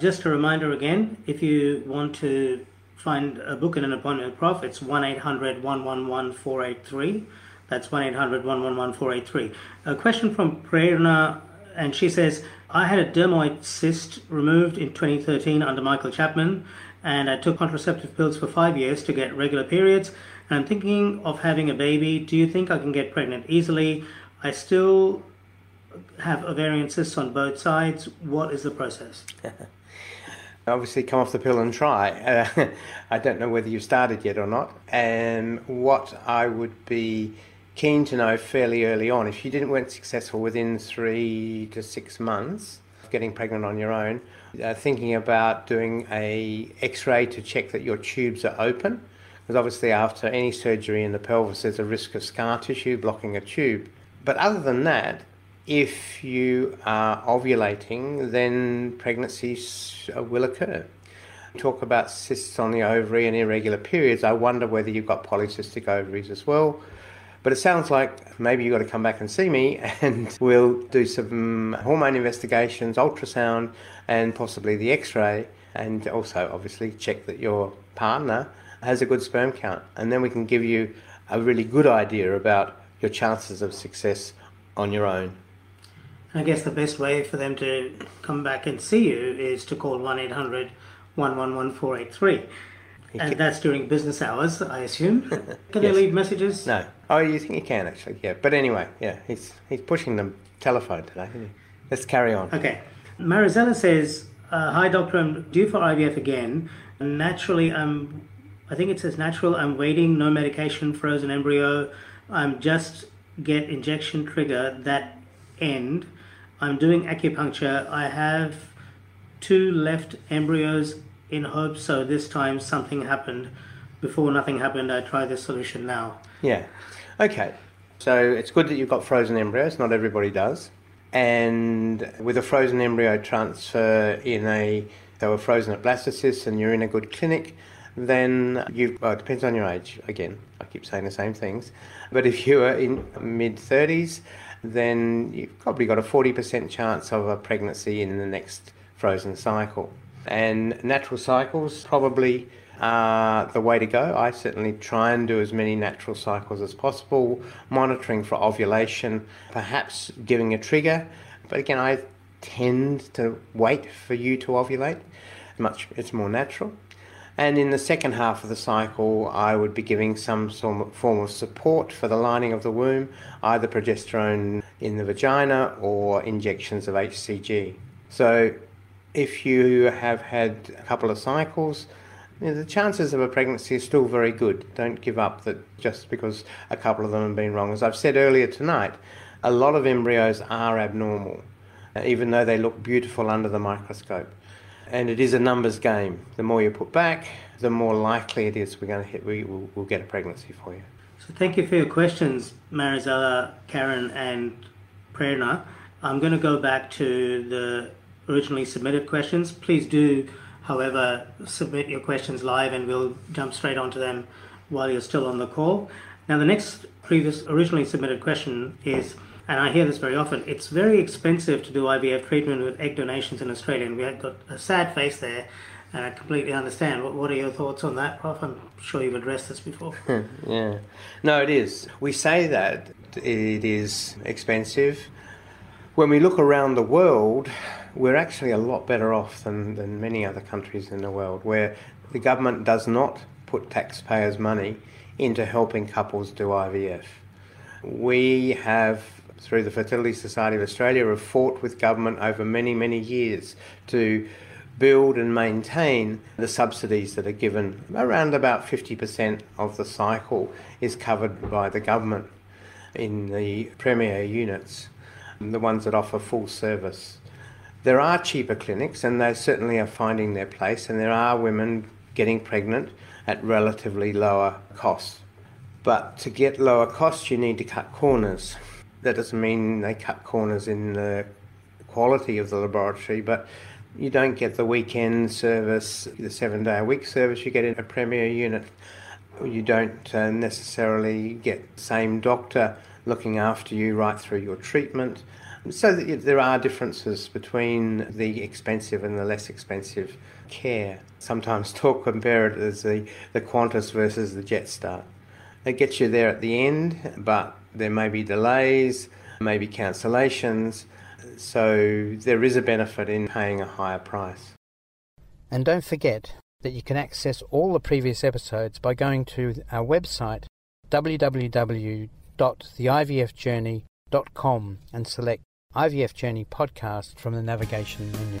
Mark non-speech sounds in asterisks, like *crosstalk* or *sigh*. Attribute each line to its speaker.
Speaker 1: Just a reminder again if you want to find a book and an appointment Prof, it's 1 800 111 483. That's 1 800 111 483. A question from Prerna, and she says, I had a dermoid cyst removed in 2013 under Michael Chapman, and I took contraceptive pills for five years to get regular periods. And I'm thinking of having a baby. Do you think I can get pregnant easily? I still have ovarian cysts on both sides. What is the process? *laughs*
Speaker 2: obviously come off the pill and try. *laughs* Uh, I don't know whether you've started yet or not. And what I would be keen to know fairly early on, if you didn't weren't successful within three to six months of getting pregnant on your own, uh, thinking about doing a X-ray to check that your tubes are open. Because obviously, after any surgery in the pelvis, there's a risk of scar tissue blocking a tube. But other than that, if you are ovulating, then pregnancies uh, will occur. Talk about cysts on the ovary and irregular periods. I wonder whether you've got polycystic ovaries as well. But it sounds like maybe you've got to come back and see me, *laughs* and we'll do some hormone investigations, ultrasound, and possibly the x ray, and also obviously check that your partner has a good sperm count. And then we can give you a really good idea about your chances of success on your own.
Speaker 1: I guess the best way for them to come back and see you is to call 1 800 111 483. And that's during business hours, I assume. *laughs* Can yes. they leave messages?
Speaker 2: No. Oh, you think you can actually? Yeah. But anyway, yeah, he's he's pushing the telephone today. Let's carry on.
Speaker 1: Okay. Marizella says, uh, "Hi, doctor. I'm due for IVF again. Naturally, I'm. I think it says natural. I'm waiting. No medication. Frozen embryo. I'm just get injection trigger that end. I'm doing acupuncture. I have two left embryos in hope so this time something happened. Before nothing happened, I try this solution now.
Speaker 2: Yeah. Okay. So it's good that you've got frozen embryos. Not everybody does. And with a frozen embryo transfer in a, they were frozen at blastocysts and you're in a good clinic, then you, well, it depends on your age. Again, I keep saying the same things. But if you are in mid 30s, then you've probably got a 40% chance of a pregnancy in the next frozen cycle. And natural cycles probably are the way to go. I certainly try and do as many natural cycles as possible, monitoring for ovulation, perhaps giving a trigger. But again, I tend to wait for you to ovulate. Much it's more natural. And in the second half of the cycle, I would be giving some form of support for the lining of the womb, either progesterone in the vagina or injections of HCG. So, if you have had a couple of cycles, you know, the chances of a pregnancy are still very good. Don't give up that just because a couple of them have been wrong. As I've said earlier tonight, a lot of embryos are abnormal, even though they look beautiful under the microscope and it is a numbers game. The more you put back, the more likely it is we're going to hit. We will we'll get a pregnancy for you.
Speaker 1: So thank you for your questions, Marizella, Karen, and Prerna. I'm going to go back to the originally submitted questions. Please do, however, submit your questions live, and we'll jump straight onto them while you're still on the call. Now, the next previous originally submitted question is and I hear this very often, it's very expensive to do IVF treatment with egg donations in Australia. And we have got a sad face there, and I completely understand. What, what are your thoughts on that, Prof? I'm sure you've addressed this before. *laughs*
Speaker 2: yeah. No, it is. We say that it is expensive. When we look around the world, we're actually a lot better off than, than many other countries in the world where the government does not put taxpayers' money into helping couples do IVF. We have, through the Fertility Society of Australia, have fought with government over many, many years to build and maintain the subsidies that are given. Around about 50% of the cycle is covered by the government in the premier units, the ones that offer full service. There are cheaper clinics, and they certainly are finding their place, and there are women getting pregnant at relatively lower costs. But to get lower costs, you need to cut corners. That doesn't mean they cut corners in the quality of the laboratory, but you don't get the weekend service, the seven day a week service you get in a premier unit. You don't uh, necessarily get the same doctor looking after you right through your treatment. So there are differences between the expensive and the less expensive care. Sometimes *laughs* talk compare it as the, the Qantas versus the Jetstar. It gets you there at the end, but there may be delays, maybe cancellations, so there is a benefit in paying a higher price.
Speaker 3: And don't forget that you can access all the previous episodes by going to our website www.theivfjourney.com and select IVF Journey podcast from the navigation menu.